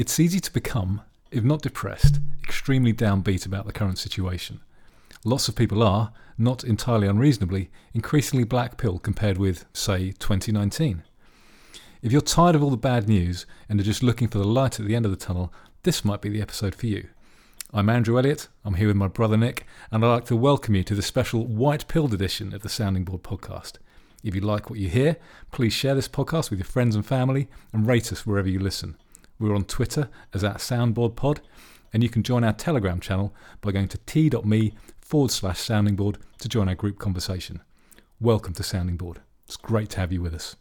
It's easy to become, if not depressed, extremely downbeat about the current situation. Lots of people are, not entirely unreasonably, increasingly black pill compared with, say, 2019. If you're tired of all the bad news and are just looking for the light at the end of the tunnel, this might be the episode for you. I'm Andrew Elliott, I'm here with my brother Nick, and I'd like to welcome you to the special White Pilled edition of the Sounding Board podcast. If you like what you hear, please share this podcast with your friends and family and rate us wherever you listen. We're on Twitter as at SoundboardPod, and you can join our Telegram channel by going to t.me forward slash sounding board to join our group conversation. Welcome to Sounding Board. It's great to have you with us.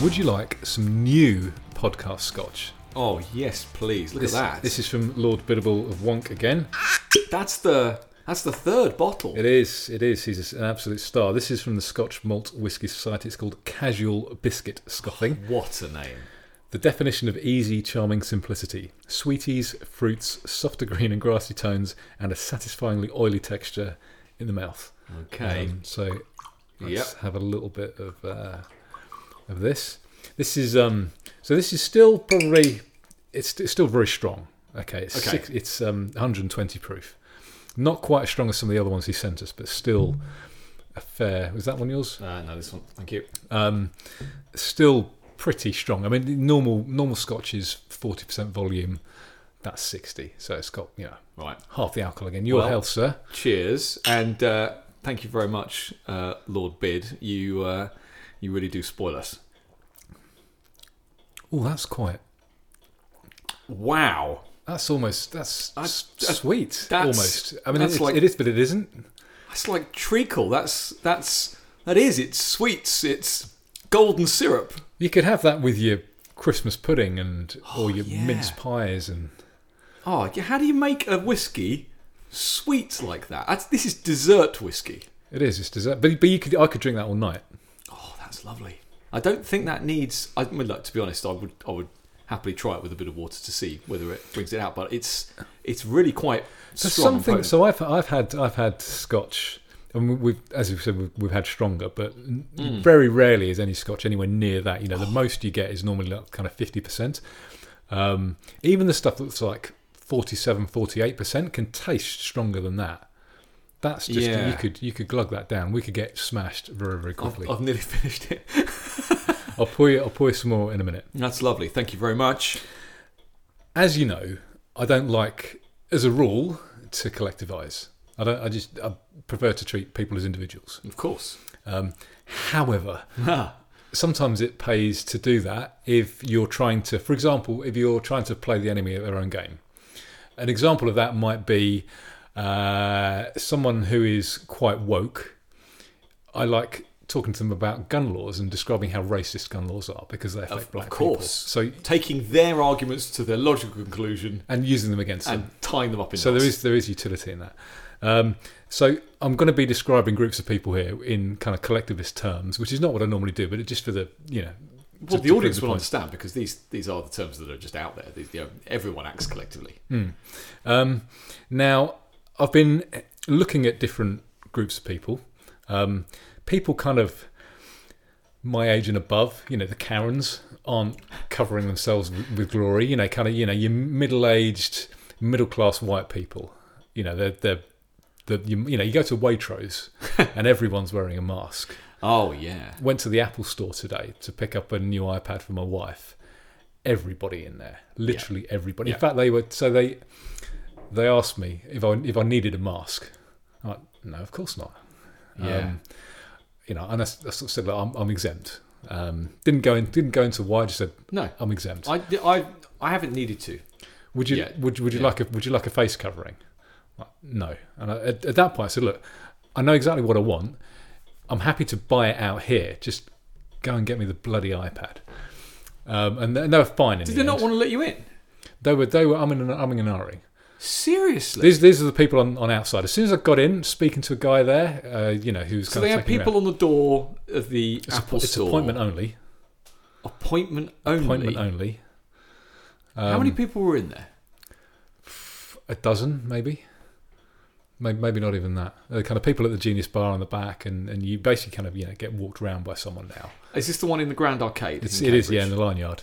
Would you like some new podcast scotch? Oh yes, please. Look This, at that. this is from Lord Biddable of Wonk again. that's the that's the third bottle. It is, it is. He's an absolute star. This is from the Scotch Malt Whisky Society. It's called Casual Biscuit Scoffing. What a name. The definition of easy, charming simplicity. Sweeties, fruits, softer green and grassy tones, and a satisfyingly oily texture in the mouth. Okay. Um, so let's Yep. have a little bit of uh, of this. This is um. So this is still probably it's, it's still very strong. Okay, it's Okay. Six, it's um 120 proof. Not quite as strong as some of the other ones he sent us, but still a fair. Was that one yours? uh, no, this one. Thank you. Um, still pretty strong. I mean, normal normal Scotch is 40% volume. That's 60, so it's got you know Right. half the alcohol again. Your Well- health, sir. Cheers and uh, thank you very much, uh, Lord Bid. You uh, you really do spoil us. Oh, that's quite. Wow. That's almost that's, I- that's- sweet. that's- almost. I mean, it's, like- it is, but it isn't. That's like treacle. That's that's that is. It's sweets. It's golden syrup. You could have that with your Christmas pudding and oh, or your Oh, yeah. mince pies and Oh, how do you make a whiskey sweet like that? That's, this is dessert whiskey. it is. It's dessert. But but you could I could drink that all night. Oh, that's lovely. I don't think that needs. I mean, look, to be honest, I would I would happily try it with a bit of water to see whether it brings it out. But it's it's really quite So strong. something. So I've I've had I've had Scotch. And we've, as you said, we've, we've had stronger, but Mm. very rarely is any Scotch anywhere near that. You know, the most you get is normally like kind of fifty percent. Um, even the stuff that's like 47, 48 percent can taste stronger than that. That's just Yeah. you could you could glug that down. We could get smashed very very quickly. I've, I've nearly finished it. I'll pour you I'll pour you some more in a minute. That's lovely. Thank you very much. As you know, I don't like, as a rule, to collectivise. I don't. I just I prefer to treat people as individuals. Of course. Um, however, sometimes it pays to do that if you're trying to, for example, if you're trying to play the enemy at their own game. An example of that might be uh, someone who is quite woke. I like talking to them about gun laws and describing how racist gun laws are because they affect Of- black of course. people. So Taking their arguments to their logical conclusion and using them against them. and tying them up in So knots. there is there is utility in that. Um, so I'm going to be describing groups of people here in kind of collectivist terms, which is not what I normally do, but just for the you know. Well, the audience the will understand because these these are the terms that are just out there. These, you know, everyone acts collectively. Um, now I've been looking at different groups of people, um, people kind of my age and above. You know, the Karens aren't covering themselves with, with glory. You know, kind of you know your middle-aged, middle-class white people. You know, they're they're the you, you know you go to Waitrose and everyone's wearing a mask. Oh yeah. Went to the Apple store today to pick up a new iPad for my wife. Everybody in there, literally everybody. Yeah. In fact, they were so they they asked me if I if I needed a mask. I'm like, no, of course not. Yeah. Um, you know, and I, sort of said, like, I'm, I'm exempt. Um, didn't go in, didn't go into why. I just said No, I'm exempt. I, I, I haven't needed to. would you yeah, would you- would you yeah. like a would you like a face covering? Like, no. And I, at, at that point, I said, look, I know exactly what I want. I'm happy to buy it out here. Just go and get me the bloody iPad. Um, and they, they were fine. In Did the they not want to let you in? They were they were umming and umming and ahhing. Seriously? These these are the people on, on outside. As soon as I got in, speaking to a guy there, uh, you know, who's so kind they of have people on the door of the It's, Apple it's Store. appointment only. Appointment only. Appointment only. How many Um, people were in there? A dozen, maybe. maybe, maybe not even that. The kind of people at the Genius Bar on the back, and, and you basically kind of you know get walked around by someone now. Is this the one in the Grand Arcade? It's, in it is, yeah, in the Lion Yard.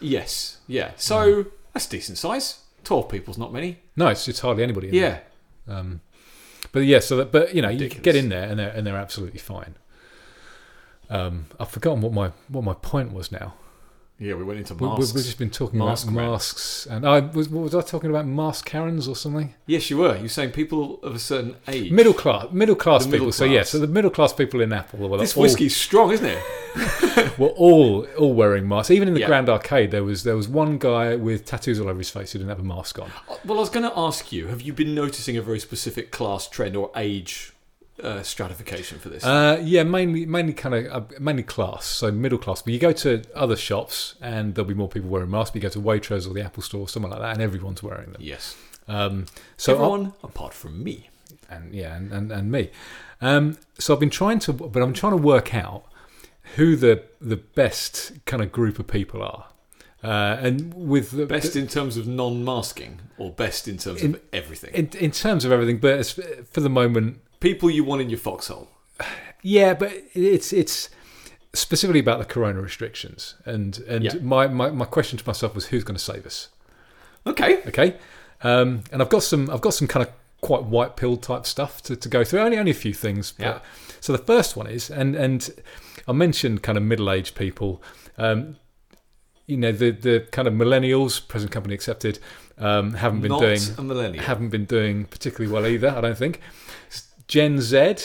Yes, yeah. So that's decent size. Twelve people's not many. No, it's, it's hardly anybody. In Yeah. Um, but yeah, so that, but you know, you can get in there and they're and they're absolutely fine. Um, I've forgotten what my what my point was now. Yeah, we went into We, masks. have just been talking Mask about masks, and I was what was I talking about mask Karens or something? yes, you were. You're saying people of a certain age. Middle class, middle class The people. middle So yeah, so the middle class people in Apple were This all, whiskey's strong, isn't it? were all all wearing masks. Even in the Yeah. Grand Arcade, there was there was one guy with tattoos all over his face who didn't have a mask on. Uh, Well, I was going to ask you: Have you been noticing a very specific class trend or age uh, stratification for this? Uh, yeah, mainly mainly kind of uh, mainly class, so middle class. But you go to other shops and there'll be more people wearing masks. But you go to Waitrose or the Apple Store, or something like that, and everyone's wearing them. yes. Um, so Everyone apart from me. and yeah, and, and, and me. Um, so I've been trying to, but I'm trying to work out who the the best kind of group of people are. Uh, and with the Best in terms of non-masking, or best in terms In- of everything. in, in terms of everything, but for the moment, People you want in your foxhole. yeah, but it's it's specifically about the corona restrictions, and and Yeah. my, my my question to myself was who's going to save us? Okay. Okay, um, and I've got some I've got some kind of quite white pill type stuff to, to go through. Only only a few things. But, Yeah. So the first one is, and and I mentioned kind of middle aged people. Um, you know the the kind of millennials, present company accepted, um, haven't been Not doing haven't been doing particularly well either. I don't think. Gen Z,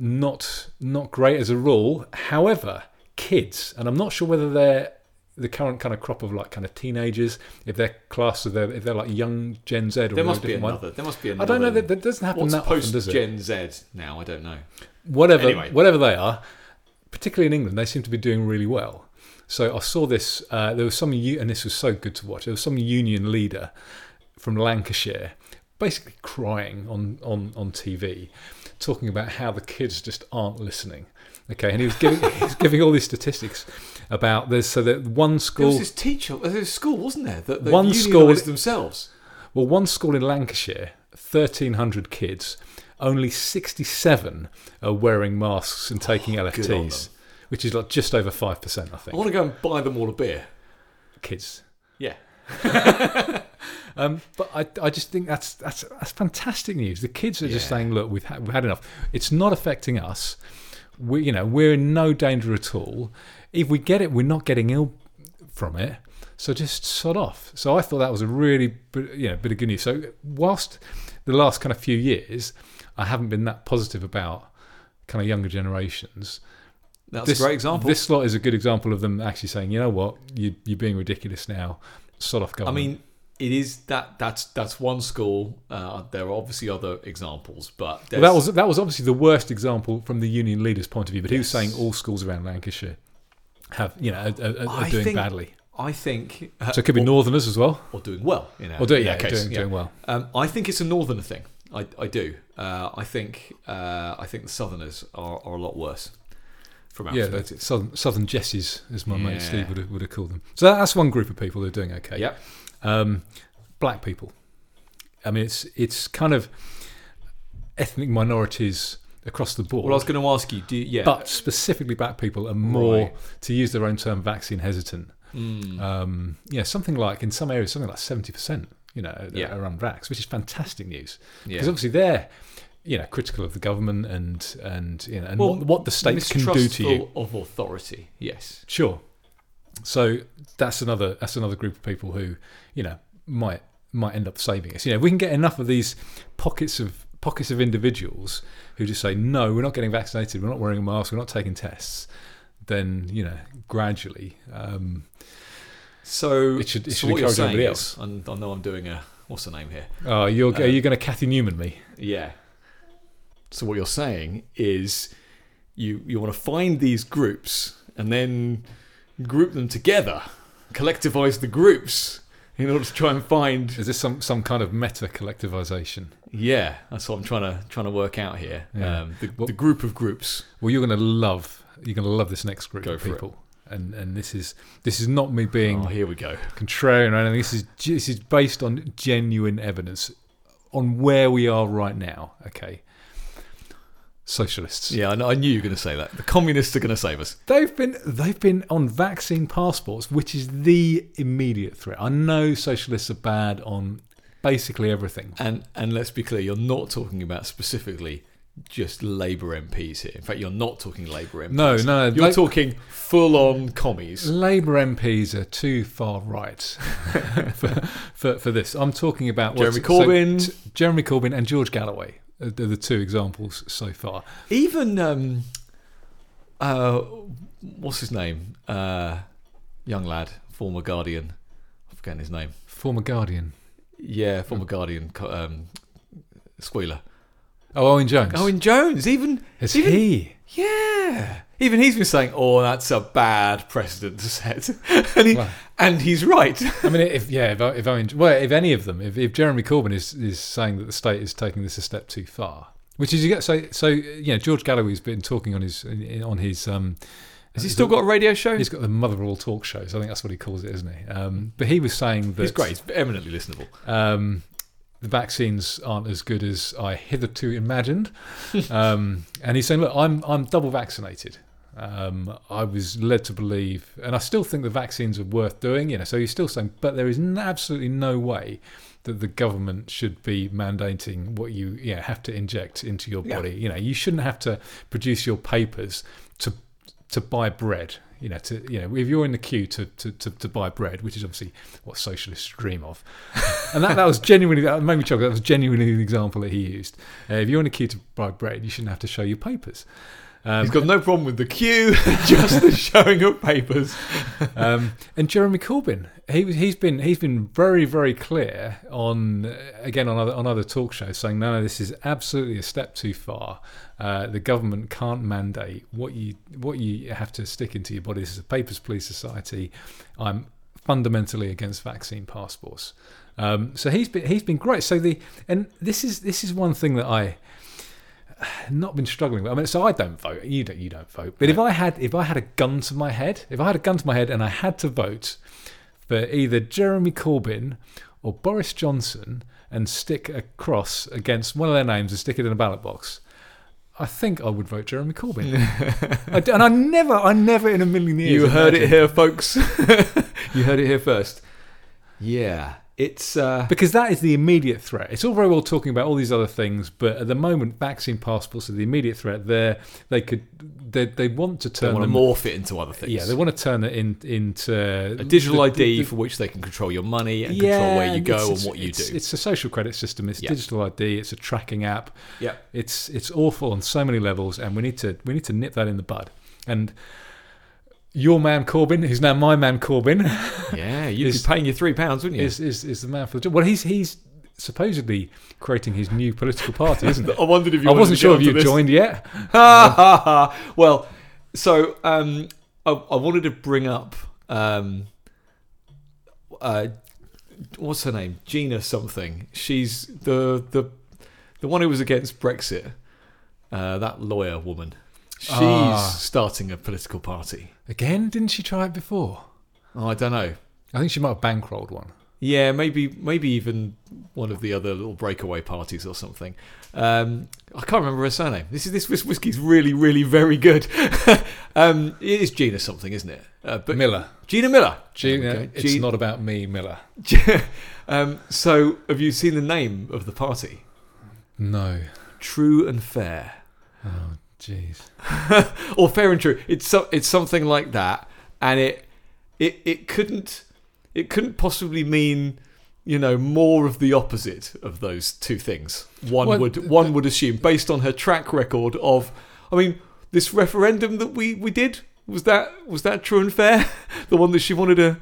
not not great as a rule. However, kids, and I'm not sure whether they're the current kind of crop of like kind of teenagers, if they're classed as they're, if they're like young Gen Z or there must be different one. another. There must be another. I don't know that that doesn't happen that often, does it? Gen Z now? I don't know. whatever Anyway. whatever they are, particularly in England, they seem to be doing really well. So I saw this. Uh, there was some, and this was so good to watch. There was some union leader from Lancashire, basically crying on on on TV, talking about how the kids just aren't listening. Okay, and he was giving he was giving all these statistics about this. So that one school, There was this teacher. Uh, there was a school, wasn't there? That, that One school school- themselves. well, one school in Lancashire, thirteen hundred kids, only sixty seven are wearing masks and taking Oh, LFTs, which is like just over five percent, I think. I want to go and buy them all a beer. Kids. Yeah. Um, but I, I just think that's that's that's fantastic news. The kids are just Yeah. saying, "Look, we've had, we've had enough. It's not affecting us. We, you know, we're in no danger at all. If we get it, we're not getting ill from it. So just sod off." So I thought that was a really, you know, bit of good news. So whilst the last kind of few years, I haven't been that positive about kind of younger generations. That's this, a great example. This lot is a good example of them actually saying, "You know what? You, you're being ridiculous now. Sod off, I government." mean, it is that that's that's one school. Uh, there are obviously other examples, but Well, that was that was obviously the worst example from the union leader's point of view. But he was saying all schools around Lancashire have you know are, are, are doing think- badly. I think, uh, So it could be or, Northerners as well, or doing well. You know, or do, in yeah, case, doing, yeah. doing well. Um, I think it's a northerner thing. I, I do. Uh, I think uh, I think the southerners are, are a lot worse. From our Yeah, Southern, Southern Jessies, as my mate Steve would have, would have called them. So that's one group of people who are doing okay. Yep. Um, black people. I mean, it's it's kind of ethnic minorities across the board. Well, I was going to ask you. Do you, yeah, but specifically black people are more, Right. to use their own term, vaccine hesitant. Mm. um, yeah, something like in some areas, something like seventy percent, you know, Yeah. are unvaxxed, which is fantastic news yeah. because obviously they're, you know, critical of the government and and you know and Well, what, what the state can do to you. Of authority. Yes. Sure. So that's another that's another group of people who you know might might end up saving us. You know, if we can get enough of these pockets of pockets of individuals who just say no, we're not getting vaccinated, we're not wearing a mask, we're not taking tests. Then you know, gradually, um, So, It should- it so should encourage everybody is, I know I'm doing a what's the name here? oh, you're Uh, are you going to Cathy Newman me? Yeah. So what you're saying is, you you want to find these groups and then group them together, collectivize the groups in order to try and find. Is this some some kind of meta collectivization? Yeah, that's what I'm trying to trying to work out here. Yeah. Um, the, Well- the group of groups. Well, you're going to love you're going to love this next group Go of for it. people. And and this is this is not me being Oh, here we go. contrarian or anything. This is this is based on genuine evidence on where we are right now. Okay, socialists. Yeah, I, I knew you were going to say that. The communists are going to save us. They've been they've been on vaccine passports, which is the immediate threat. I know socialists are bad on basically everything. And and let's be clear, you're not talking about specifically just Labour MPs here. In fact, you're not talking Labour MPs. No, no, You're La- talking full on commies. Labour MPs are too far right for, for for this. I'm talking about Jeremy what's- so Corbyn. t- Jeremy Corbyn, and George Galloway. Are the the two examples so far. Even um, uh, what's his name? Uh, young lad, former Guardian. I'm forgetting his name. Former Guardian. Yeah, former Guardian. Um, Squealer. Oh, Owen Jones. Owen Jones. Even Is even, he? Yeah. Even he's been saying, "Oh, that's a bad precedent to set," and he, Well- and he's right. I mean, if yeah, if, if Owen, well, if any of them, if, if Jeremy Corbyn is is saying that the state is taking this a step too far, which is you get so so you know George Galloway's been talking on his on his um. Has he still got a radio show? He's got the mother of all talk shows. I think that's what he calls it, isn't he? Um, but he was saying that He's great. He's eminently listenable. Um, the vaccines aren't as good as I hitherto imagined, um, and he's saying, "Look, I'm I'm double vaccinated. Um, I was led to believe, and I still think the vaccines are worth doing. You know, so he's still saying, but there is n- absolutely no way that the government should be mandating what you yeah have to inject into your Yeah. body. You know, you shouldn't have to produce your papers to to buy bread. You know, to you know, if you're in the queue to, to, to, to buy bread, which is obviously what socialists dream of, and that, that was genuinely that made me chuckle. That was genuinely the example that he used. Uh, if you're in a queue to buy bread, you shouldn't have to show your papers. Um, He's got no problem with the queue, just the showing of papers. um, and Jeremy Corbyn, he he's been he's been very very clear on again on other on other talk shows saying no no this is absolutely a step too far. Uh, the government can't mandate what you what you have to stick into your body. This is a papers please society. I'm fundamentally against vaccine passports. Um, so he's been he's been great. So the and this is this is one thing that I not been struggling with. I mean, so I don't vote. You don't. You don't vote. But if I had, if I had a gun to my head, if I had a gun to my head and I had to vote for either Jeremy Corbyn or Boris Johnson and stick a cross against one of their names and stick it in a ballot box, I think I would vote Jeremy Corbyn. I d and I never, I never in a million years. You heard it here, folks. you heard it here first. Yeah, it's uh, Because that is the immediate threat. It's all very well talking about all these other things, but at the moment, vaccine passports are the immediate threat. There, they could they, they want to they turn want to them. morph it into other things. Yeah, they want to turn it in, into a digital the- ID the- for which they can control your money and control where you go and what you it's- do. It's a social credit system. It's Yeah. digital ID. It's a tracking app. Yeah. It's it's awful on so many levels, and we need to we need to nip that in the bud. And your man Corbyn, who's now my man Corbyn, yeah, you'd is- be paying your three pounds, wouldn't you? is, is is the man for the job. Well, he's he's supposedly creating his new political party, isn't it? I wondered if you. I wasn't sure if you joined yet. well, so um, I, I wanted to bring up um, uh, what's her name, Gina something. She's the the the one who was against Brexit. Uh, that lawyer woman. She's Ah. starting a political party. Again, didn't she try it before? Oh, I don't know. I think she might have bankrolled one. Yeah, maybe maybe even one of the other little breakaway parties or something. Um, I can't remember her surname. This is this whis- whiskey's really really very good. um, it is Gina something, isn't it? Uh, but Miller. Gina Miller. Gina, it's Gina- not about me, Miller. um, so, have you seen the name of the party? No. True and Fair, Oh, jeez. or Fair and True? It's so, it's something like that, and it it it couldn't it couldn't possibly mean you know more of the opposite of those two things. One Well, would one would assume based on her track record of, I mean, this referendum that we we did was that was that true and fair? the one that she wanted to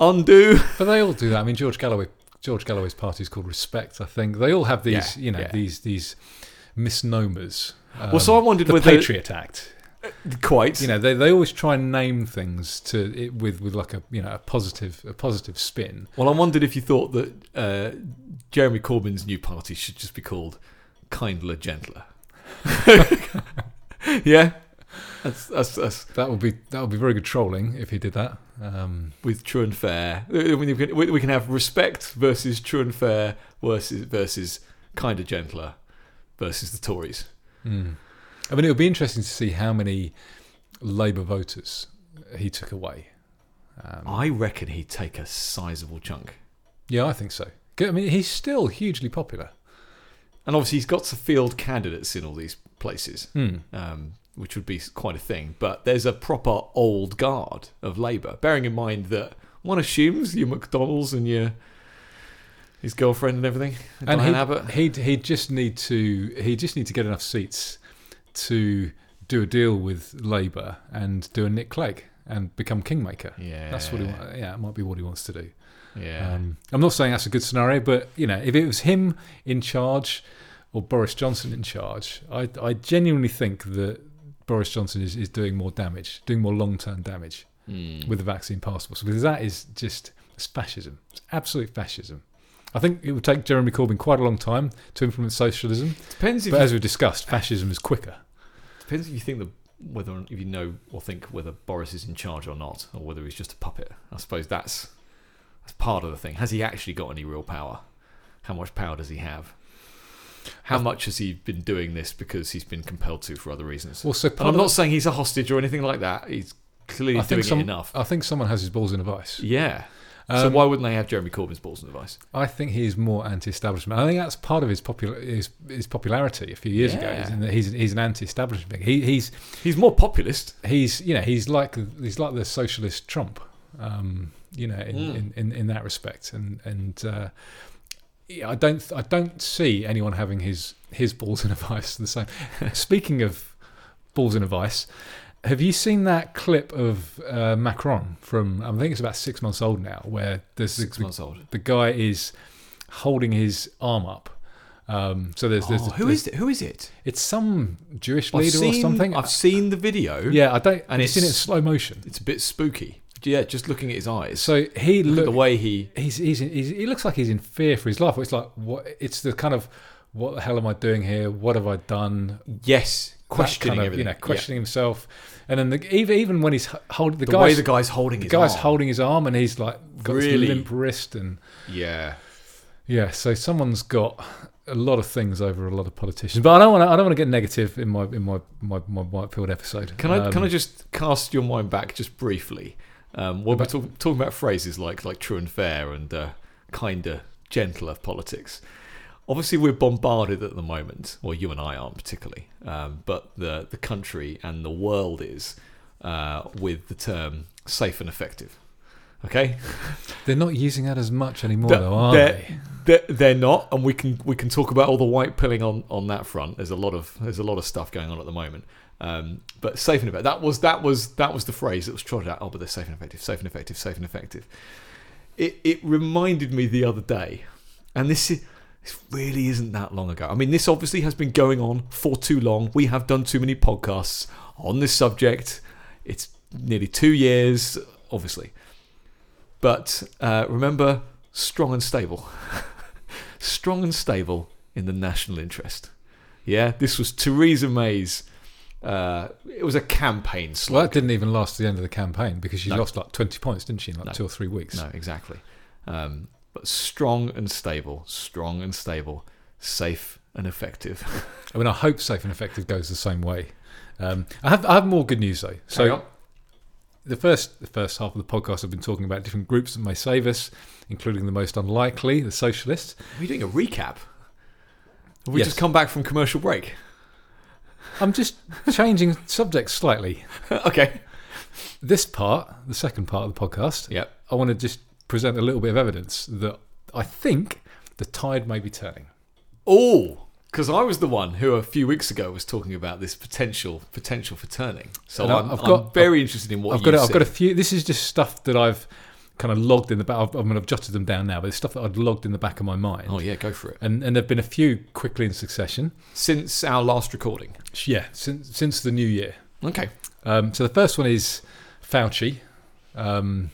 undo. But they all do that. I mean, George Galloway. George Galloway's party is called Respect. I think they all have these, Yeah, you know, yeah. these these misnomers. Well, so I wondered the whether Patriot Act. quite You know, they, they always try and name things to it with with like a you know a positive a positive spin. Well, I wondered if you thought that uh, Jeremy Corbyn's new party should just be called Kinder Gentler. yeah, that's, that's that's That would be that would be very good trolling if he did that. Um, with True and Fair. I mean, we can, we can have respect versus True and Fair versus versus kind of gentler versus the Tories. Mm. I mean, it would be interesting to see how many Labour voters he took away. Um, I reckon he'd take a sizable chunk. yeah, I think so. I mean, he's still hugely popular. And obviously, he's got to field candidates in all these places, Hmm. um, which would be quite a thing. But there's a proper old guard of Labour, bearing in mind that one assumes your McDonnells and your his girlfriend and everything, And he'd, Abbott. he'd he'd just need to he just need to get enough seats to do a deal with Labour and do a Nick Clegg and become kingmaker. Yeah, That's what he yeah, it might be what he wants to do. Yeah, Um, I'm not saying that's a good scenario, but you know, if it was him in charge or Boris Johnson in charge, I, I genuinely think that Boris Johnson is, is doing more damage, doing more long term damage Mm. with the vaccine passports because that is just it's fascism. It's absolute fascism. I think it would take Jeremy Corbyn quite a long time to implement socialism, depends if but you, as we discussed, fascism is quicker. depends if you think that whether if you know or think whether Boris is in charge or not, or whether he's just a puppet. I suppose that's that's part of the thing. Has he actually got any real power? How much power does he have? How much has he been doing this because he's been compelled to for other reasons? Well, so I'm not saying he's a hostage or anything like that. He's clearly doing some, it enough. I think someone has his balls in a vice. Yeah. So Um, why wouldn't they have Jeremy Corbyn's balls in the vice? I think he is more anti-establishment. I think that's part of his popular his, his popularity a few years ago. Is in that he's he's an anti-establishment. He, he's He's more populist. he's you know he's like he's like the socialist Trump. Um, you know, in, Mm. in, in, in that respect, and and uh, yeah, I don't I don't see anyone having his his balls in a vice the same. Speaking of balls in a vice, have you seen that clip of uh, Macron from I think it's about six months old now, where there's the, Six the, months old. the guy is holding his arm up. Um, so there's, there's Oh, who there's- is it? Who is it? It's some Jewish I've leader seen, or something. I've seen the video. yeah, I don't. and it's in it in slow motion. It's a bit spooky. Yeah, just looking at his eyes. So he Look look, the way he. he's, he's, he's he looks like he's in fear for his life. It's like what? It's the kind of what the hell am I doing here? What have I done? Yes, questioning kind of, everything. you know, questioning himself. And then the, even even when he's holding the, the guy's way the guy's holding the his guy's arm. holding his arm and he's like got Really? limp wrist and Yeah. Yeah, so someone's got a lot of things over a lot of politicians, but I don't want to. I don't want to get negative in my in my my, my white pilled episode. Can I Um, can I just cast your mind back just briefly? Um, when we're talk, talking about phrases like like true and fair and uh, kinder, gentler politics. Obviously, we're bombarded at the moment. Well, you and I aren't particularly, um, but the the country and the world is uh, with the term safe and effective. Okay, They're not using that as much anymore, The- though, are they're- they? they're, they're not, and we can we can talk about all the white pilling on, on that front. There's a lot of there's a lot of stuff going on at the moment. Um, but safe and effective. That was that was that was the phrase that was trotted out. Oh, but they're safe and effective, safe and effective, safe and effective. It it reminded me the other day, and this is. This really isn't that long ago. I mean, this obviously has been going on for too long. We have done too many podcasts on this subject. It's nearly two years, obviously. But uh, remember, strong and stable. strong and stable in the national interest. Yeah, this was Theresa May's. Uh, it was a campaign Well, slogan. that didn't even last to the end of the campaign because she No. lost like twenty points, didn't she, in like No. two or three weeks? No, exactly. Um, but strong and stable, strong and stable, safe and effective. I mean, I hope safe and effective goes the same way. Um, I have I have more good news though. So the first the first half of the podcast, I've been talking about different groups that may save us, including the most unlikely, the socialists. are we doing a recap? Have we Yes. just come back from commercial break? I'm just changing subjects slightly. okay. This part, the second part of the podcast, Yep. I want to just present a little bit of evidence that I think the tide may be turning. Oh, because I was the one who a few weeks ago was talking about this potential potential for turning. So I'm, I've I'm got- very interested in what I've got a, I've got a few. This is just stuff that I've kind of logged in the back. I've, I mean, I've jotted them down now, but it's stuff that I'd logged in the back of my mind. Oh yeah, go for it. And and there've been a few quickly in succession. Since our last recording. Yeah, since since the new year. Okay. Um, so the first one is Fauci, um,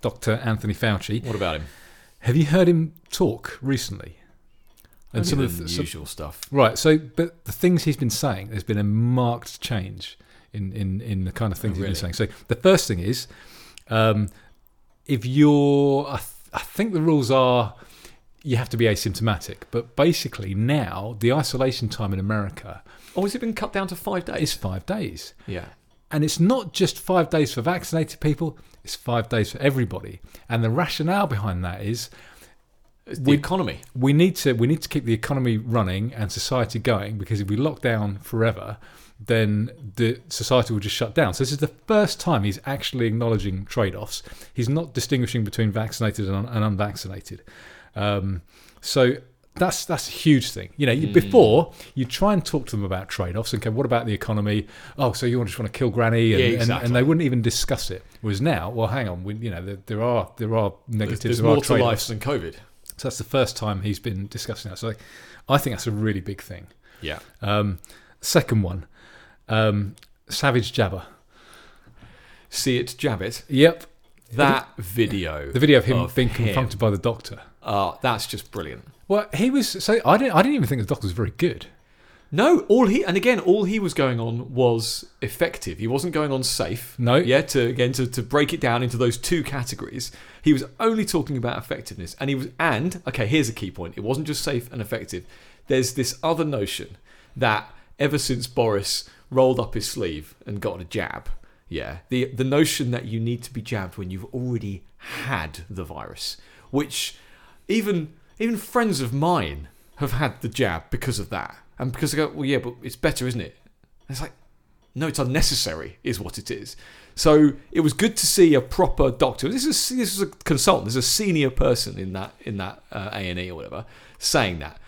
Dr. Anthony Fauci. What about him? Have you heard him talk recently? And some of the- some- usual stuff. Right. So, but the things he's been saying, there's been a marked change in in, in the kind of things Oh, he's been saying. So, the first thing is, um, if you're, I, th- I think the rules are, you have to be asymptomatic. But basically, now the isolation time in America Oh, has it been cut down to five days? is five days. yeah. And it's not just five days for vaccinated people, it's five days for everybody. And the rationale behind that is It's the We- economy. we need to we need to keep the economy running and society going because if we lock down forever, then the society will just shut down. So this is the first time he's actually acknowledging trade-offs. He's not distinguishing between vaccinated and, un- and unvaccinated. Um, so that's that's a huge thing. You know, you, before you try and talk to them about trade-offs. and Okay, what about the economy? Oh, so you want to just want to kill Granny, and, Yeah, and, and they wouldn't even discuss it. Whereas now, well, hang on, we, you know, there, there are there are negatives, there's there are more to life than COVID. So that's the first time he's been discussing that. So I, I think that's a really big thing. Yeah. Um, second one, um, Savage Jabber. See it, jab it. Yep, That video. the video of him Of being him. confronted by the doctor. Uh, that's just brilliant. Well, he was so I didn't I didn't even think the doctor was very good. No, all he and again, all he was going on was effective. He wasn't going on safe. No. Yeah, to again to, to break it down into those two categories. He was only talking about effectiveness. And he was and okay, here's a key point. It wasn't just safe and effective. There's this other notion that ever since Boris rolled up his sleeve and got a jab, yeah, the the notion that you need to be jabbed when you've already had the virus, which even even friends of mine have had the jab because of that. And because I go, well, yeah, but it's better, isn't it? And it's like, no, it's unnecessary, is what it is. So it was good to see a proper doctor. This is this is a consultant. There's a senior person in that in that uh, A and E or whatever saying that.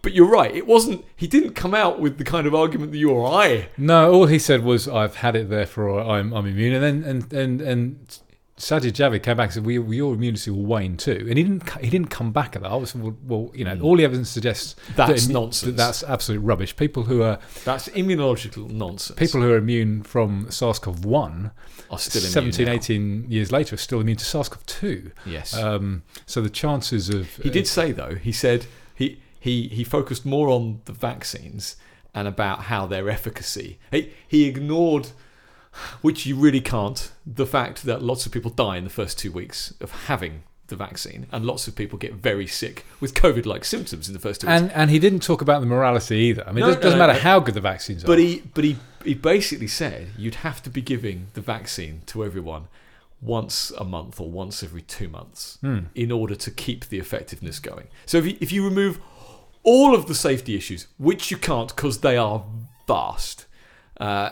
But you're right. It wasn't. He didn't come out with the kind of argument that you or I. No, all he said was I've had it there for I'm I'm immune, and then and and and Sajid Javid came back and said we, we your immunity will wane too, and he didn't he didn't come back at that. I was well, well you know all the evidence suggests That's that nonsense. that that's absolute rubbish. People who are That's immunological nonsense. people who are immune from SARS-CoV-1 are still immune 17, now. 18 years later are still immune to SARS-CoV-2. Yes. Um, so the chances of He did say though. He said he he he focused more on the vaccines and about how their efficacy. He he ignored, which you really can't, the fact that lots of people die in the first two weeks of having the vaccine, and lots of people get very sick with COVID-like symptoms in the first two weeks. and and he didn't talk about the morality either. I mean, No, it doesn't, doesn't no, matter no. how good the vaccines But are. he but he he basically said you'd have to be giving the vaccine to everyone once a month or once every two months Hmm. in order to keep the effectiveness going. So if you, if you remove all of the safety issues, which you can't because they are vast, uh,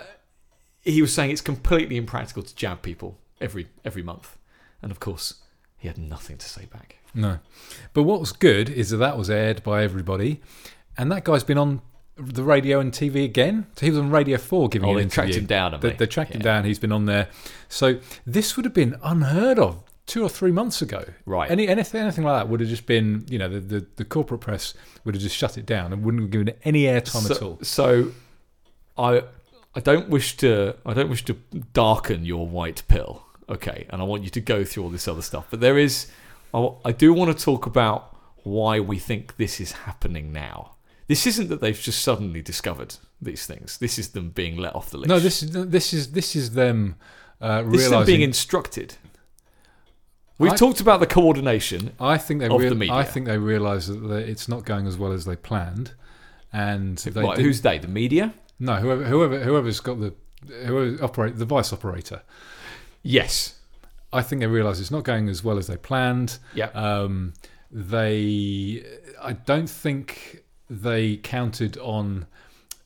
he was saying it's completely impractical to jab people every every month, and of course he had nothing to say back. No. But what was good is that that was aired by everybody, and that guy's been on the radio and TV again. So he was on Radio 4 giving Oh, an they interview. tracked him down, They, they? tracked him down. He's been on there. So this would have been unheard of two or three months ago. Right. Any anything anything like that would have just been, you know, the, the, the corporate press would have just shut it down and wouldn't have given it any airtime so, at all. So, I I don't wish to I don't wish to darken your white pill, okay? And I want you to go through all this other stuff, but there is I, I do want to talk about why we think this is happening now. This isn't that they've just suddenly discovered these things. This is them being let off the leash. No, this is this is this is them uh, this is them being instructed. We've I- talked about the coordination. I think they of real- the media. I think they realise that it's not going as well as they planned, and they Right, who's they? The media? No whoever whoever whoever's got the whoever operate the vice operator. Yes. I think they realise it's not going as well as they planned. Yeah. Um, they, I don't think they counted on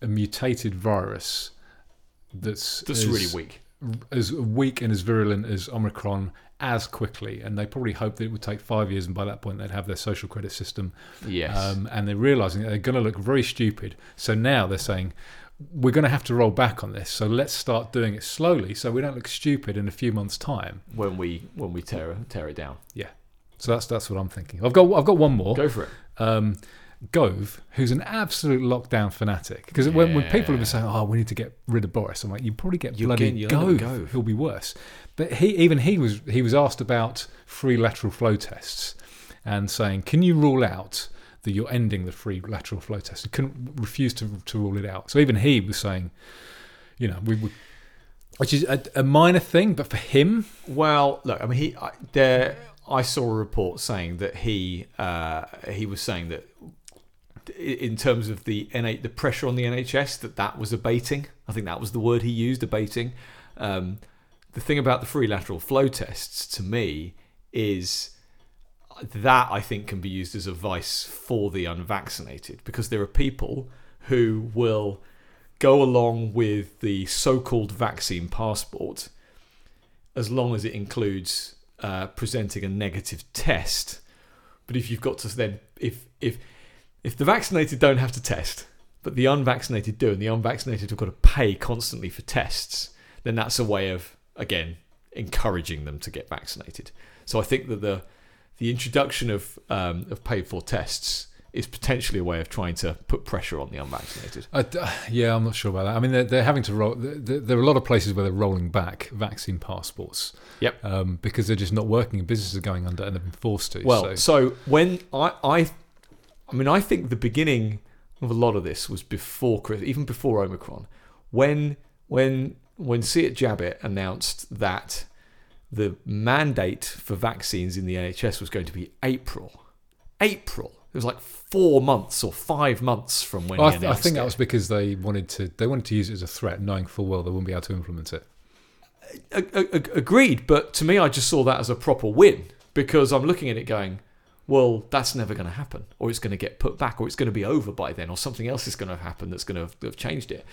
a mutated virus that's That's as, really weak. as weak and as virulent as Omicron as quickly, and they probably hoped that it would take five years, and by that point they'd have their social credit system. Yes. Um, and they're realizing that they're going to look very stupid. So now they're saying we're going to have to roll back on this. So let's start doing it slowly, so we don't look stupid in a few months' time. when we when we tear tear it down. Yeah. So that's that's what I'm thinking. I've got I've got one more. Go for it. Um, Gove, who's an absolute lockdown fanatic, because when, when people have been saying, "Oh, we need to get rid of Boris," I'm like, "You probably get You'll bloody get- you'll end up Gove. Gove. He'll be worse." But he even he was he was asked about free lateral flow tests and saying, "Can you rule out that you're ending the free lateral flow test?" He couldn't refuse to to rule it out. So even he was saying, you know, we would. Which is a, a minor thing, but for him, Well, look, I mean, he I, there. I saw a report saying that he uh, he was saying that in terms of the NH, the pressure on the NHS that that was abating. I think that was the word he used, abating. Um, the thing about the free lateral flow tests to me is that I think can be used as a vice for the unvaccinated because there are people who will go along with the so-called vaccine passport as long as it includes uh, presenting a negative test. But if you've got to then if if if the vaccinated don't have to test, but the unvaccinated do, and the unvaccinated have got to pay constantly for tests, then that's a way of again encouraging them to get vaccinated. So I think that the the introduction of um, of paid for tests is potentially a way of trying to put pressure on the unvaccinated. D yeah, I'm not sure about that. I mean, they're, they're having to roll. There, there are a lot of places where they're rolling back vaccine passports. Yep. Um, because they're just not working, and businesses are going under, and they've been forced to. Well, so. so when I, I, I mean, I think the beginning of a lot of this was before Chris, even before Omicron, when when when Siet Jabbit announced that the mandate for vaccines in the NHS was going to be April. April. It was like four months or five months from when Well, I, th- I think it. that was because they wanted to. They wanted to use it as a threat, knowing full well they wouldn't be able to implement it. A- a- a- agreed, but to me, I just saw that as a proper win because I'm looking at it going, well, that's never going to happen, or it's going to get put back, or it's going to be over by then, or something else is going to happen that's going to have changed it.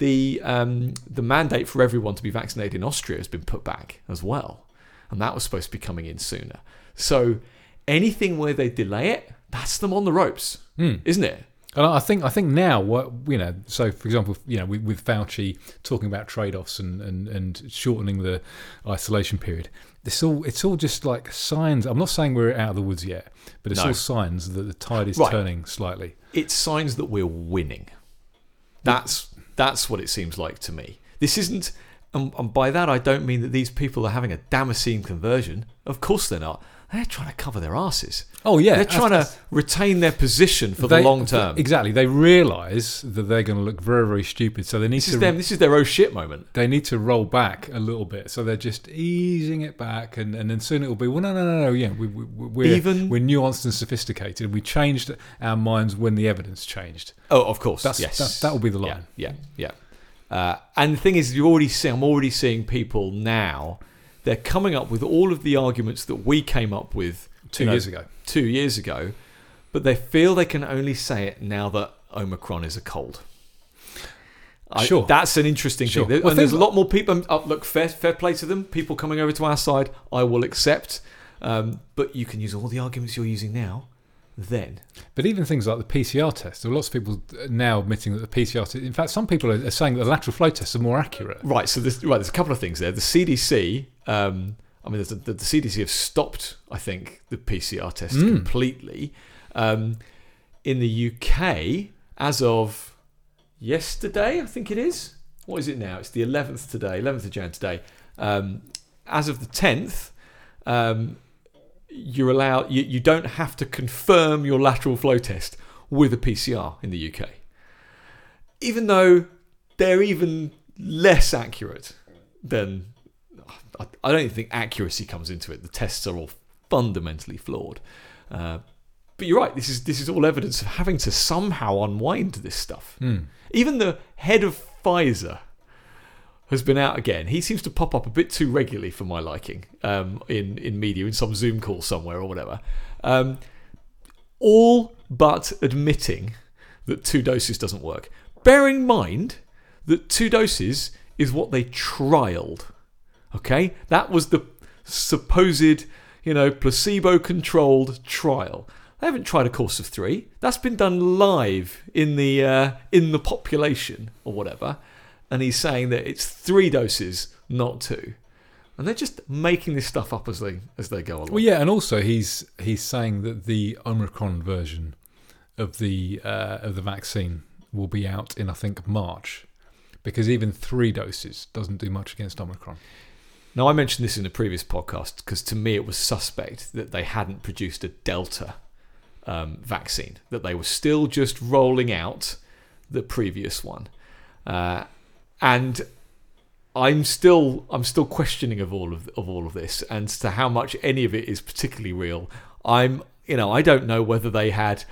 The um, the mandate for everyone to be vaccinated in Austria has been put back as well, and that was supposed to be coming in sooner. So anything where they delay it, that's them on the ropes, isn't it? And I think I think now what you know. So, for example, you know, with, with Fauci talking about trade-offs and, and, and shortening the isolation period, it's all it's all just like signs. I'm not saying we're out of the woods yet, but it's No. all signs that the tide is Right. turning slightly. it's signs that we're winning. That's that's what it seems like to me. This isn't, and, and by that I don't mean that these people are having a Damascene conversion. Of course they're not. They're trying to cover their asses. Oh yeah, they're trying to retain their position for they- the long term. Exactly, they realise that they're going to look very very stupid, so they need This to is them. This is their oh shit moment. they need to roll back a little bit. So they're just easing it back, and, and then soon it will be well, no, no, no, no. Yeah, we, we, we're Even- we're nuanced and sophisticated. We changed our minds when the evidence changed. Oh, of course. That's- yes, that- that will be the Yeah, line. Yeah, yeah. Uh, and the thing is, you already see. I'm already seeing people now. They're coming up with all of the arguments that we came up with Two you know, years ago, two years ago, but they feel they can only say it now that Omicron is a cold. I- Sure. that's an interesting Sure. thing. Well, and there's a lot more people. Uh, look, fair, fair play to them. People coming over to our side, I will accept. Um, but you can use all the arguments you're using now. Then, but even things like the PCR test, there are lots of people now admitting that the PCR. Test, in fact, some people are saying that the lateral flow tests are more accurate. right. So there's right. There's a couple of things there. The CDC. Um, I mean, there's a, the, the CDC have stopped. I think the PCR test Mm. completely. Um, in the UK, as of yesterday, I think it is. What is it now? It's the 11th today, 11th of Jan today. Um, as of the 10th, um, you're allowed. You, you don't have to confirm your lateral flow test with a PCR in the UK, even though they're even less accurate than. I, I don't think accuracy comes into it. The tests are all fundamentally flawed. Uh, but you're right. This is this is all evidence of having to somehow unwind this stuff. Hmm. Even the head of Pfizer has been out again. He seems to pop up a bit too regularly for my liking um, in in media, in some Zoom call somewhere or whatever. Um, all but admitting that two doses doesn't work. Bear in mind that two doses is what they trialed. Okay, that was the supposed, you know, placebo-controlled trial. They haven't tried a course of three. That's been done live in the uh, in the population or whatever. And he's saying that it's three doses, not two. And they're just making this stuff up as they as they go along. Well, yeah, and also he's he's saying that the Omicron version of the uh, of the vaccine will be out in I think March, because even three doses doesn't do much against Omicron. Now, I mentioned this in a previous podcast because to me it was suspect that they hadn't produced a Delta um, vaccine, that they were still just rolling out the previous one. Uh, and I'm still I'm still questioning of all of of all of this and to how much any of it is particularly real. I'm you know I don't know whether they had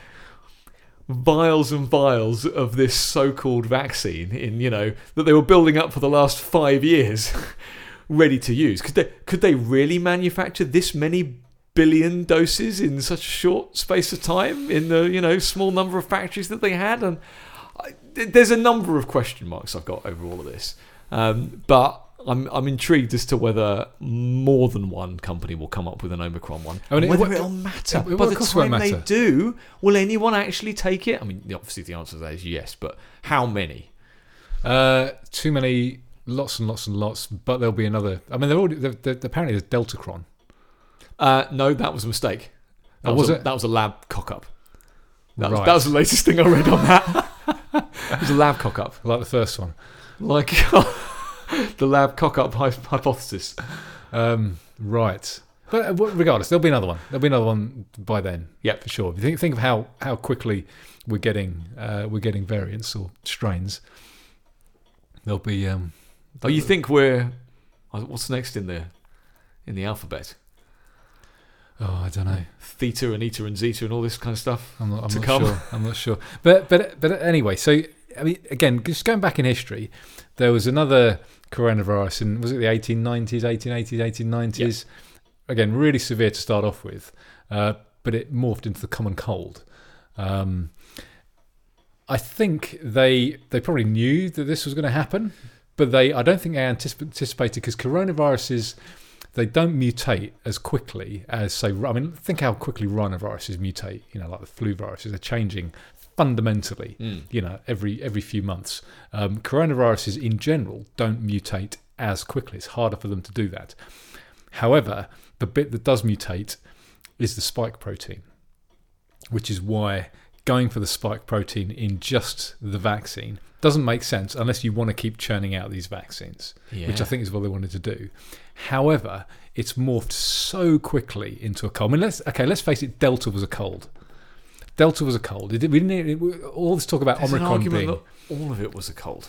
vials and vials of this so-called vaccine in you know that they were building up for the last five years, ready to use. Could they could they really manufacture this many billion doses in such a short space of time in the you know small number of factories that they had? And I, there's a number of question marks I've got over all of this. Um, but I'm I'm intrigued as to whether more than one company will come up with an Omicron one. I mean, it- whether it- it'll matter. it- it- By the course it won't time they do, will anyone actually take it? I mean, obviously the answer to that is yes, but how many? Uh, too many, lots and lots and lots. But there'll be another. I mean, they're already. They're, they're, apparently, there's Deltacron. Uh, no, that was a mistake. That Oh, was, was a, it? That was a lab cock up. That, was, that was the latest thing I read on that. it was a lab cock up. like the first one. Like the lab cock up hypothesis. Um, right. But uh, regardless, there'll be another one. There'll be another one by then. Yeah, for sure. If you think think of how how quickly we're getting uh, we're getting variants or strains, there'll be. Um, Oh, you think we're. uh, What's next in the in the alphabet? oh, I don't know. Theta and eta and zeta and all this kind of stuff. I'm not, I'm To not come. sure. I'm not sure. But but but anyway, so I mean, again, just going back in history, there was another coronavirus in was it the 1890s, 1880s, 1890s? Again, really severe to start off with, uh, but it morphed into the common cold. Um, I think they they probably knew that this was going to happen, but they I don't think they anticip- anticipated because coronaviruses they don't mutate as quickly as say I mean think how quickly rhinoviruses mutate you know like the flu viruses are changing fundamentally Mm. you know every every few months um, coronaviruses in general don't mutate as quickly it's harder for them to do that however the bit that does mutate is the spike protein which is why going for the spike protein in just the vaccine doesn't make sense unless you want to keep churning out these vaccines which I think is what they wanted to do. However, it's morphed so quickly into a cold. I mean, let's okay, let's face it. Delta was a cold. Delta was a cold. It, we didn't. It, all this talk about There's Omicron being. all of it was a cold.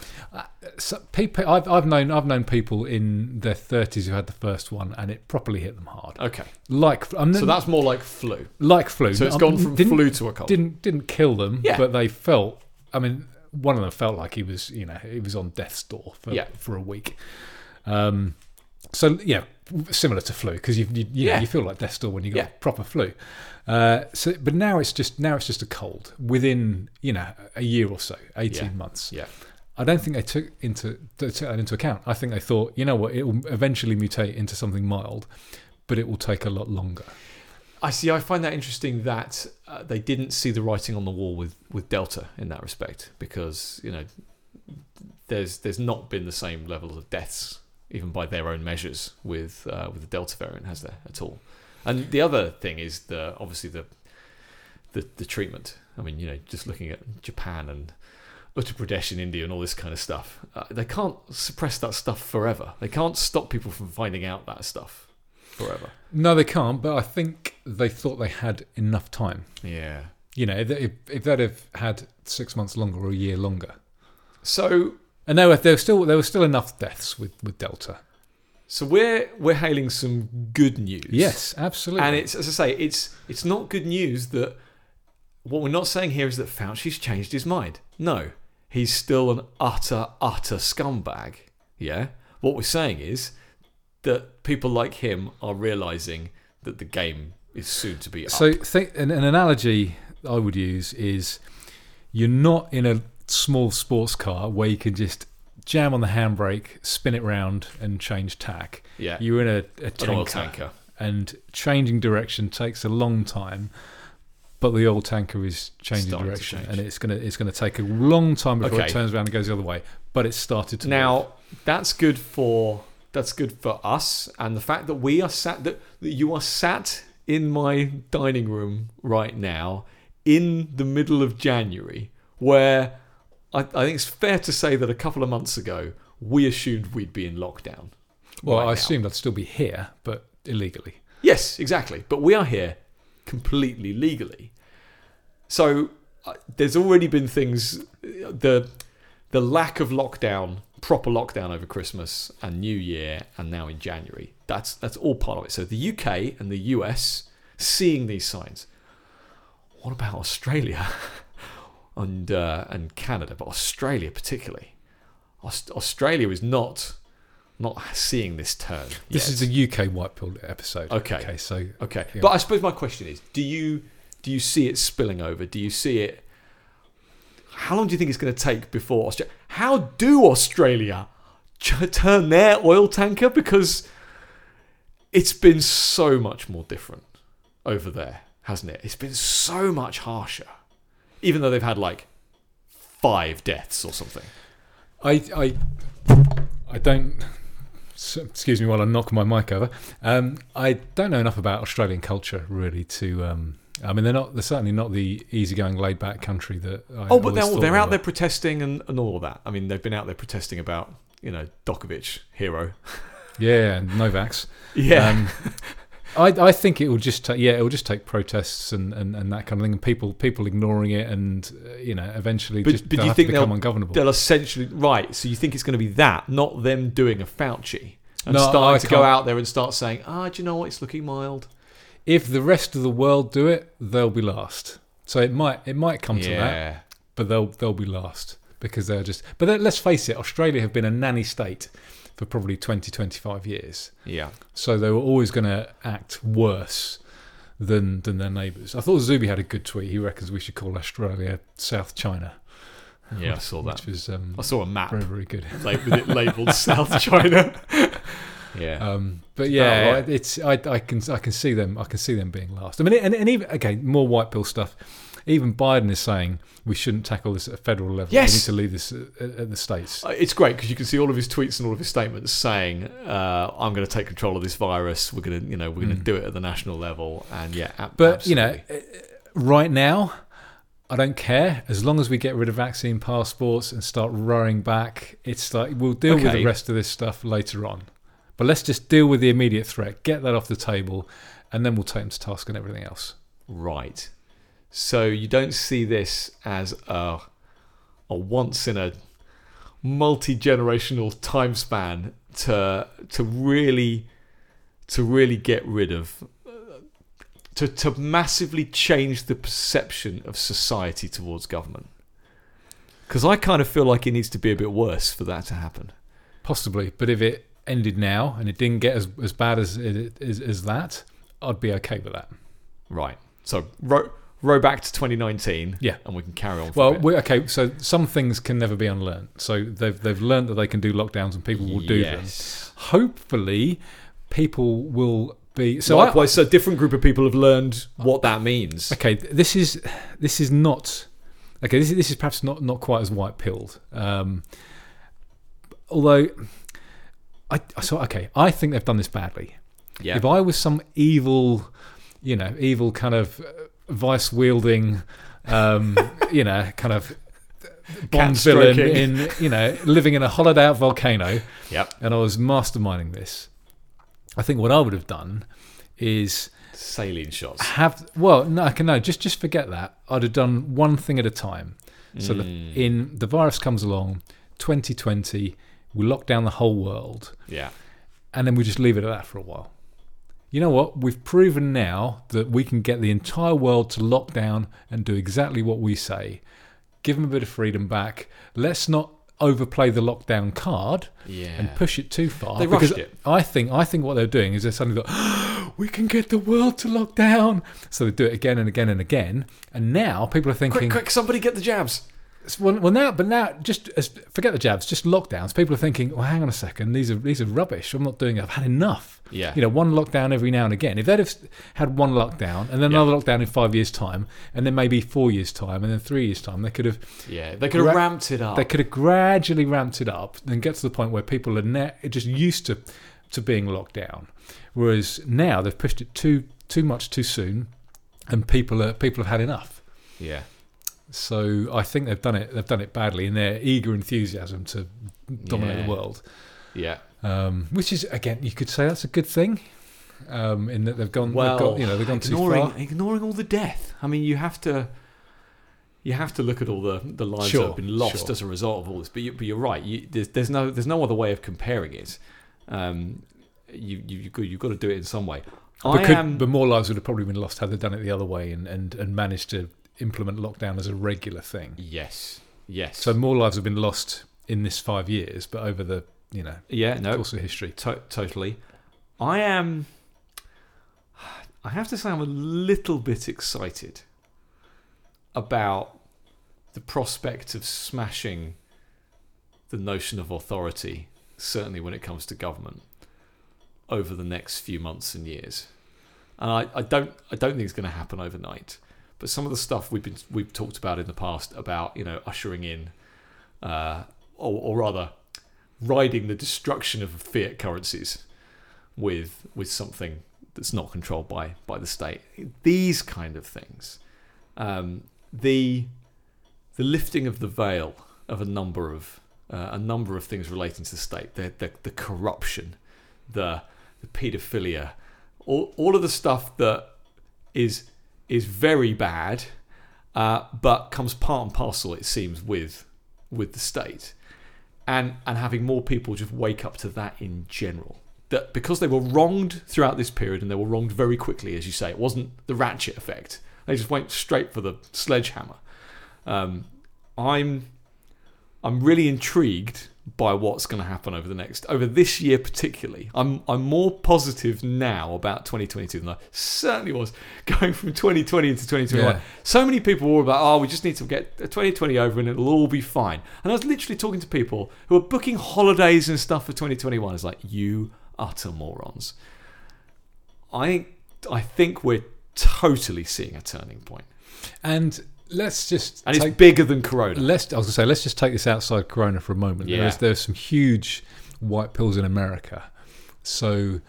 So people, I've, I've known I've known people in their thirties who had the first one and it properly hit them hard. Okay, Like I'm so that's more like flu. like flu. So it's gone from flu to a cold. Didn't didn't kill them, Yeah. but they felt. I mean, one of them felt like he was, you know, he was on death's door for Yeah. for a week. Um, so yeah, similar to flu because you you, you, Yeah. you feel like death's door when you got Yeah. proper flu. Uh, so, but now it's just now it's just a cold within you know a year or so, eighteen Yeah. months. Yeah. I don't think they took into they took that into account. I think they thought, you know what, it will eventually mutate into something mild, but it will take a lot longer. I see. I find that interesting that uh, they didn't see the writing on the wall with, with Delta in that respect, because you know there's there's not been the same level of deaths, even by their own measures, with uh, with the Delta variant, has there at all? And the other thing is the obviously the the, the treatment. I mean, you know, just looking at Japan and Uttar Pradesh in India and all this kind of stuff, uh, they can't suppress that stuff forever. They can't stop people from finding out that stuff forever. No, they can't. But I think they thought they had enough time. Yeah. You know, if, if if they'd have had six months longer or a year longer, So and there were there were still there were still enough deaths with, with Delta. So we're we're hailing some good news. Yes, absolutely. And it's as I say, it's it's not good news that what we're not saying here is that Fauci's changed his mind. No. He's still an utter, utter scumbag. Yeah? What we're saying is that people like him are realizing that the game is soon to be up. so think, an, an analogy I would use is you're not in a small sports car where you can just jam on the handbrake, spin it round, and change tack. yeah. You're in a, a An tanker, tanker. and changing direction takes a long time. But the old tanker is changing Starting direction, change. and it's gonna it's gonna take a long time before Okay. it turns around and goes the other way. But it's started to move. Now that's good for that's good for us, and the fact that we are sat that, that you are sat in my dining room right now in the middle of January, where I, I think it's fair to say that a couple of months ago we assumed we'd be in lockdown. Well, right I now. assumed I'd still be here, but illegally. Yes, exactly. But we are here completely legally. So uh, there's already been things the the lack of lockdown proper lockdown over Christmas and New Year, and now in January. That's that's all part of it. So the UK and the US seeing these signs. What about Australia and uh, and Canada, but Australia particularly? Aust- Australia is not not seeing this turn. This yet. is the UK white pill episode. Okay. Okay. So Okay, Yeah. but I suppose my question is: Do you do you see it spilling over? Do you see it? How long do you think it's going to take before Australia? How do Australia ch- turn their oil tanker? Because it's been so much more different over there, hasn't it? It's been so much harsher, even though they've had like five deaths or something. I I I don't. Excuse me while I knock my mic over. Um, I don't know enough about Australian culture really to. Um, I mean, they're not. They're certainly not the easygoing, laid-back country that. I Oh, but they're, they're they out there protesting and, and all of that. I mean, they've been out there protesting about you know Djokovic, hero. Yeah, and Novaks. Yeah. Um, I, I think it will just take yeah it will just take protests and, and, and that kind of thing and people people ignoring it and uh, you know eventually But- just but do you think become they'll- ungovernable. They'll essentially right. So you think it's going to be that, not them doing a Fauci and No, starting I to go can't- out there and start saying, "Ah, do you know what? It's looking mild." If the rest of the world do it, they'll be last. So it might it might come to that, but they'll they'll be last because they're just. But let's face it, Australia have been a nanny state for probably 20, 25 years. yeah, So they were always going to act worse than than their neighbours. I thought Zuby had a good tweet. He reckons we should call Australia South China. yeah. I saw that. which was um, I saw a map very very good. like, with it labelled South China. yeah, Um, but yeah, it's I, I can I can see them I can see them being last. I mean, and, and even okay, more white pill stuff. Even Biden is saying we shouldn't tackle this at a federal level. Yes! we need to leave this at, at the states. Uh, it's great because you can see all of his tweets and all of his statements saying, uh, "I'm going to take control of this virus. We're going to, you know, we're going to Mm. do it at the national level." And yeah, ab- But you know, uh, right now, I don't care as long as we get rid of vaccine passports and start rowing back. It's like we'll deal with the rest of this stuff later on. But let's just deal with the immediate threat, get that off the table, and then we'll take them to task on everything else. Right. So you don't see this as a a once in a multi generational time span to to really to really get rid of to to massively change the perception of society towards government. Because I kind of feel like it needs to be a bit worse for that to happen. Possibly, but if it ended now and it didn't get as, as bad as it as, as that, I'd be okay with that. Right. So row, row back to 2019. Yeah. And we can carry on. Well, we okay. So some things can never be unlearned. So they've they've learned that they can do lockdowns and people will do them. Yes. Hopefully, people will be. So So I, likewise, a different group of people have learned what that means. okay, this is this is not okay. This is, this is perhaps not not quite as white pilled. Um, although, I so okay, I think they've done this badly. Yeah. If I was some evil, you know, evil kind of vice wielding, um, you know, kind of Bond villain in, you know, living in a hollowed out volcano, Yep. and I was masterminding this, I think what I would have done is Saline shots. have well, no, I can no, just just forget that. I'd have done one thing at a time. So the, Mm. in the virus comes along, 2020, we lock down the whole world Yeah. and then we just leave it at that for a while. You know what? We've proven now that we can get the entire world to lock down and do exactly what we say. Give them a bit of freedom back. Let's not overplay the lockdown card Yeah. and push it too far. They because rushed it. I think I think what they're doing is they're suddenly like, we can get the world to lock down. So they do it again and again and again. And now people are thinking, quick, quick! Somebody get the jabs. Well, well now, but now, just as, forget the jabs, just lockdowns. People are thinking, well, hang on a second, these are these are rubbish. I'm not doing it. I've had enough. Yeah. You know, one lockdown every now and again. If they'd have had one lockdown and then Yeah. another lockdown in five years' time, and then maybe four years' time, and then three years' time, they could have Yeah. They could have ramped it up. they could have gradually ramped it up and get to the point where people are ne- just used to to being locked down. Whereas now they've pushed it too too much too soon, and people are people have had enough. yeah. So I think they've done it. They've done it badly in their eager enthusiasm to dominate Yeah. the world. Yeah. Um, which is again, you could say that's a good thing. Um, in that they've gone, Well, they've got, you know, they've gone too ignoring far. ignoring all the death. I mean, you have to. you have to look at all the the lives that have been lost sure. as a result of all this. But you, but you're right. You, there's, there's no there's no other way of comparing it. Um, you you you've got, you've got to do it in some way. But, could, am. but more lives would have probably been lost had they done it the other way and, and, and managed to implement lockdown as a regular thing. yes. Yes. So more lives have been lost in this five years, but over the you know yeah. No. course of history. To- totally. I am. I have to say, I'm a little bit excited about the prospect of smashing the notion of authority, certainly when it comes to government, over the next few months and years. And I, I don't, I don't think it's going to happen overnight. But some of the stuff we've been, we've talked about in the past about, you know, ushering in, uh, or, or rather, riding the destruction of fiat currencies with with something that's not controlled by by the state. These kind of things, um, the the lifting of the veil of a number of uh, a number of things relating to the state, the the, the corruption, the the paedophilia, all all of the stuff that is is very bad, uh, but comes part and parcel, it seems, with with the state and and having more people just wake up to that in general. That because they were wronged throughout this period and they were wronged very quickly, as you say, it wasn't the ratchet effect. They just went straight for the sledgehammer. Um, I'm I'm really intrigued by what's going to happen over the next over this year particularly. I'm I'm more positive now about 2022 than I certainly was going from 2020 into 2021. Yeah. So many people were about, oh, we just need to get 2020 over and it'll all be fine. And I was literally talking to people who are booking holidays and stuff for 2021. It's like, you utter morons. I I think we're totally seeing a turning point. And let's just And it's bigger than Corona. let's I was gonna say let's just take this outside Corona for a moment. Yeah. There's there's some huge white pills in America. So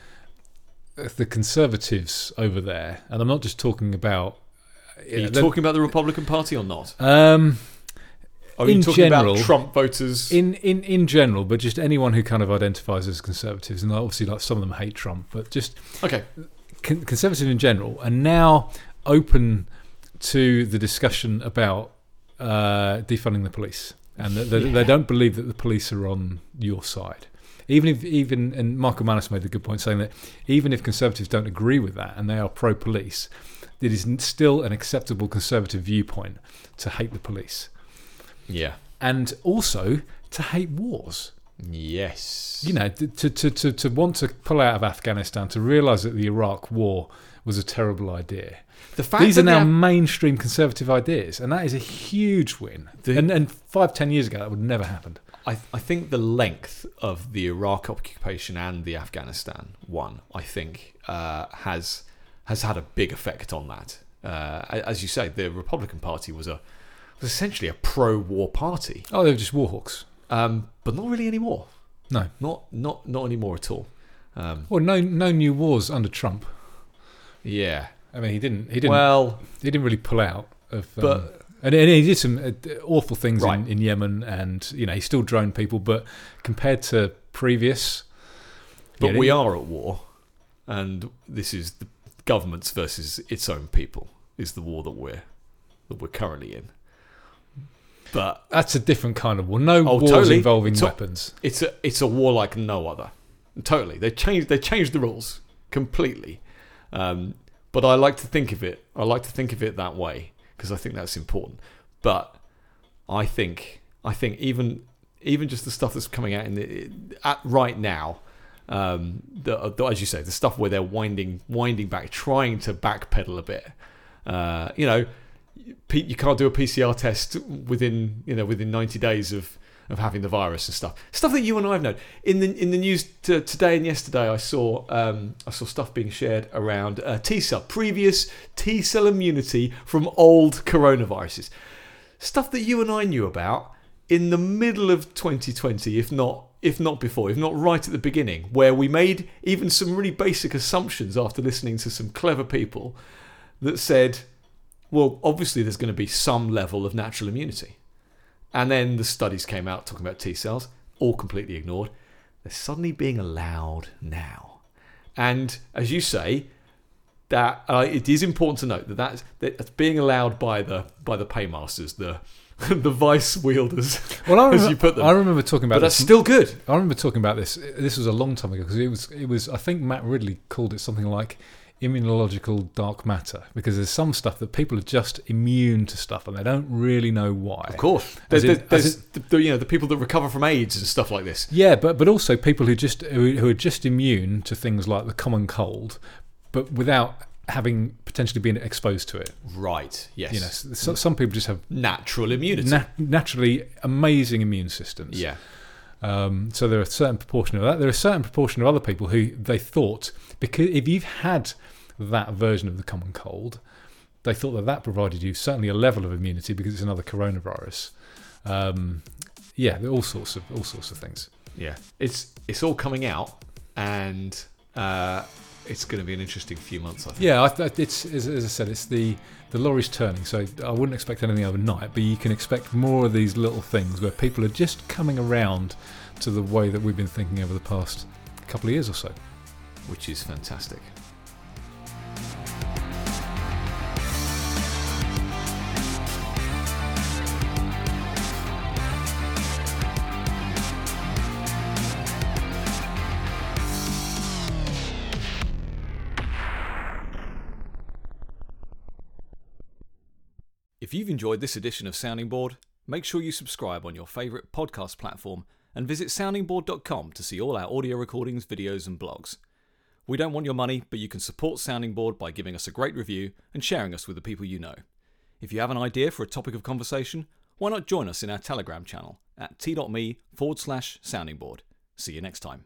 uh, the conservatives over there, and I'm not just talking about. Are you talking about the Republican Party or not? um, Are you in talking general- about Trump voters? in, in in general, but just anyone who kind of identifies as conservatives, and obviously like some of them hate Trump, but just okay. con- conservative in general and now open to the discussion about uh, defunding the police, and that they, they don't believe that the police are on your side. Even if, even, and Michael Malice made a good point saying that even if conservatives don't agree with that and they are pro-police, it is still an acceptable conservative viewpoint to hate the police Yeah. and also to hate wars Yes. you know, to, to, to, to want to pull out of Afghanistan, to realise that the Iraq War was a terrible idea. The fact These are now have- mainstream conservative ideas, and that is a huge win. The- and, and five, ten years ago, that would never happened. I, I think the length of the Iraq occupation and the Afghanistan one, I think, uh, has has had a big effect on that. Uh, as you say, the Republican Party was a was essentially a pro-war party, Oh, they were just warhawks. um, but not really anymore. No. Not not not anymore at all. Um, Well, no, no new wars under Trump. yeah. I mean, he didn't. He didn't. Well, he didn't really pull out of. Um, But- and, and he did some uh, awful things Right. in, in Yemen, and you know he still droned people. But compared to previous, but yeah, we are at war, and this is the governments versus its own people is the war that we're that we're currently in. But That's a different kind of war. No Oh, wars totally. involving So- weapons. it's a it's a war like no other. Totally, they changed they changed the rules completely. Um, but I like to think of it. I like to think of it that way because I think that's important. But I think I think even even just the stuff that's coming out in the at right now, um, the, the, as you say, the stuff where they're winding winding back, trying to backpedal a bit. Uh, you know, you can't do a PCR test within you know within 90 days of of having the virus and stuff. Stuff that you and I have known in the in the news t- today and yesterday. I saw um, I saw stuff being shared around uh, T cell previous T cell immunity from old coronaviruses. Stuff that you and I knew about in the middle of 2020, if not if not before, if not right at the beginning, where we made even some really basic assumptions after listening to some clever people that said, well, obviously there's going to be some level of natural immunity. And then the studies came out talking about T cells, all completely ignored. They're suddenly being allowed now. And as you say, that uh, it is important to note that that's, that that's being allowed by the by the paymasters, the the vice wielders, Well, I as remember, you put them. I remember talking about but that's still good. I remember talking about this. This was a long time ago because it was. It was. I think Matt Ridley called it something like immunological dark matter because there's some stuff that people are just immune to stuff and they don't really know why. Of course, there's, in- there's, the, the- you know the people that recover from AIDS and stuff like this. Yeah, but but also people who just who, who are just immune to things like the common cold, but without having potentially been exposed to it. Right. Yes. You know, so, some people just have Natural immunity. nat- naturally amazing immune systems. yeah. Um, so there are a certain proportion of that. There are a certain proportion of other people who they thought because if you've had that version of the common cold, they thought that that provided you certainly a level of immunity because it's another coronavirus. Um, yeah, there are all sorts of all sorts of things. Yeah. It's it's all coming out, and uh, it's going to be an interesting few months. I think. Yeah, I th- it's as, as I said, it's the the lorry's turning. So I wouldn't expect anything overnight, but you can expect more of these little things where people are just coming around to the way that we've been thinking over the past couple of years or so. Which is fantastic. If you've enjoyed this edition of Sounding Board, make sure you subscribe on your favourite podcast platform and visit soundingboard.com to see all our audio recordings, videos, and blogs. We don't want your money, but you can support Sounding Board by giving us a great review and sharing us with the people you know. If you have an idea for a topic of conversation, why not join us in our Telegram channel at t.me forward slash sounding board. See you next time.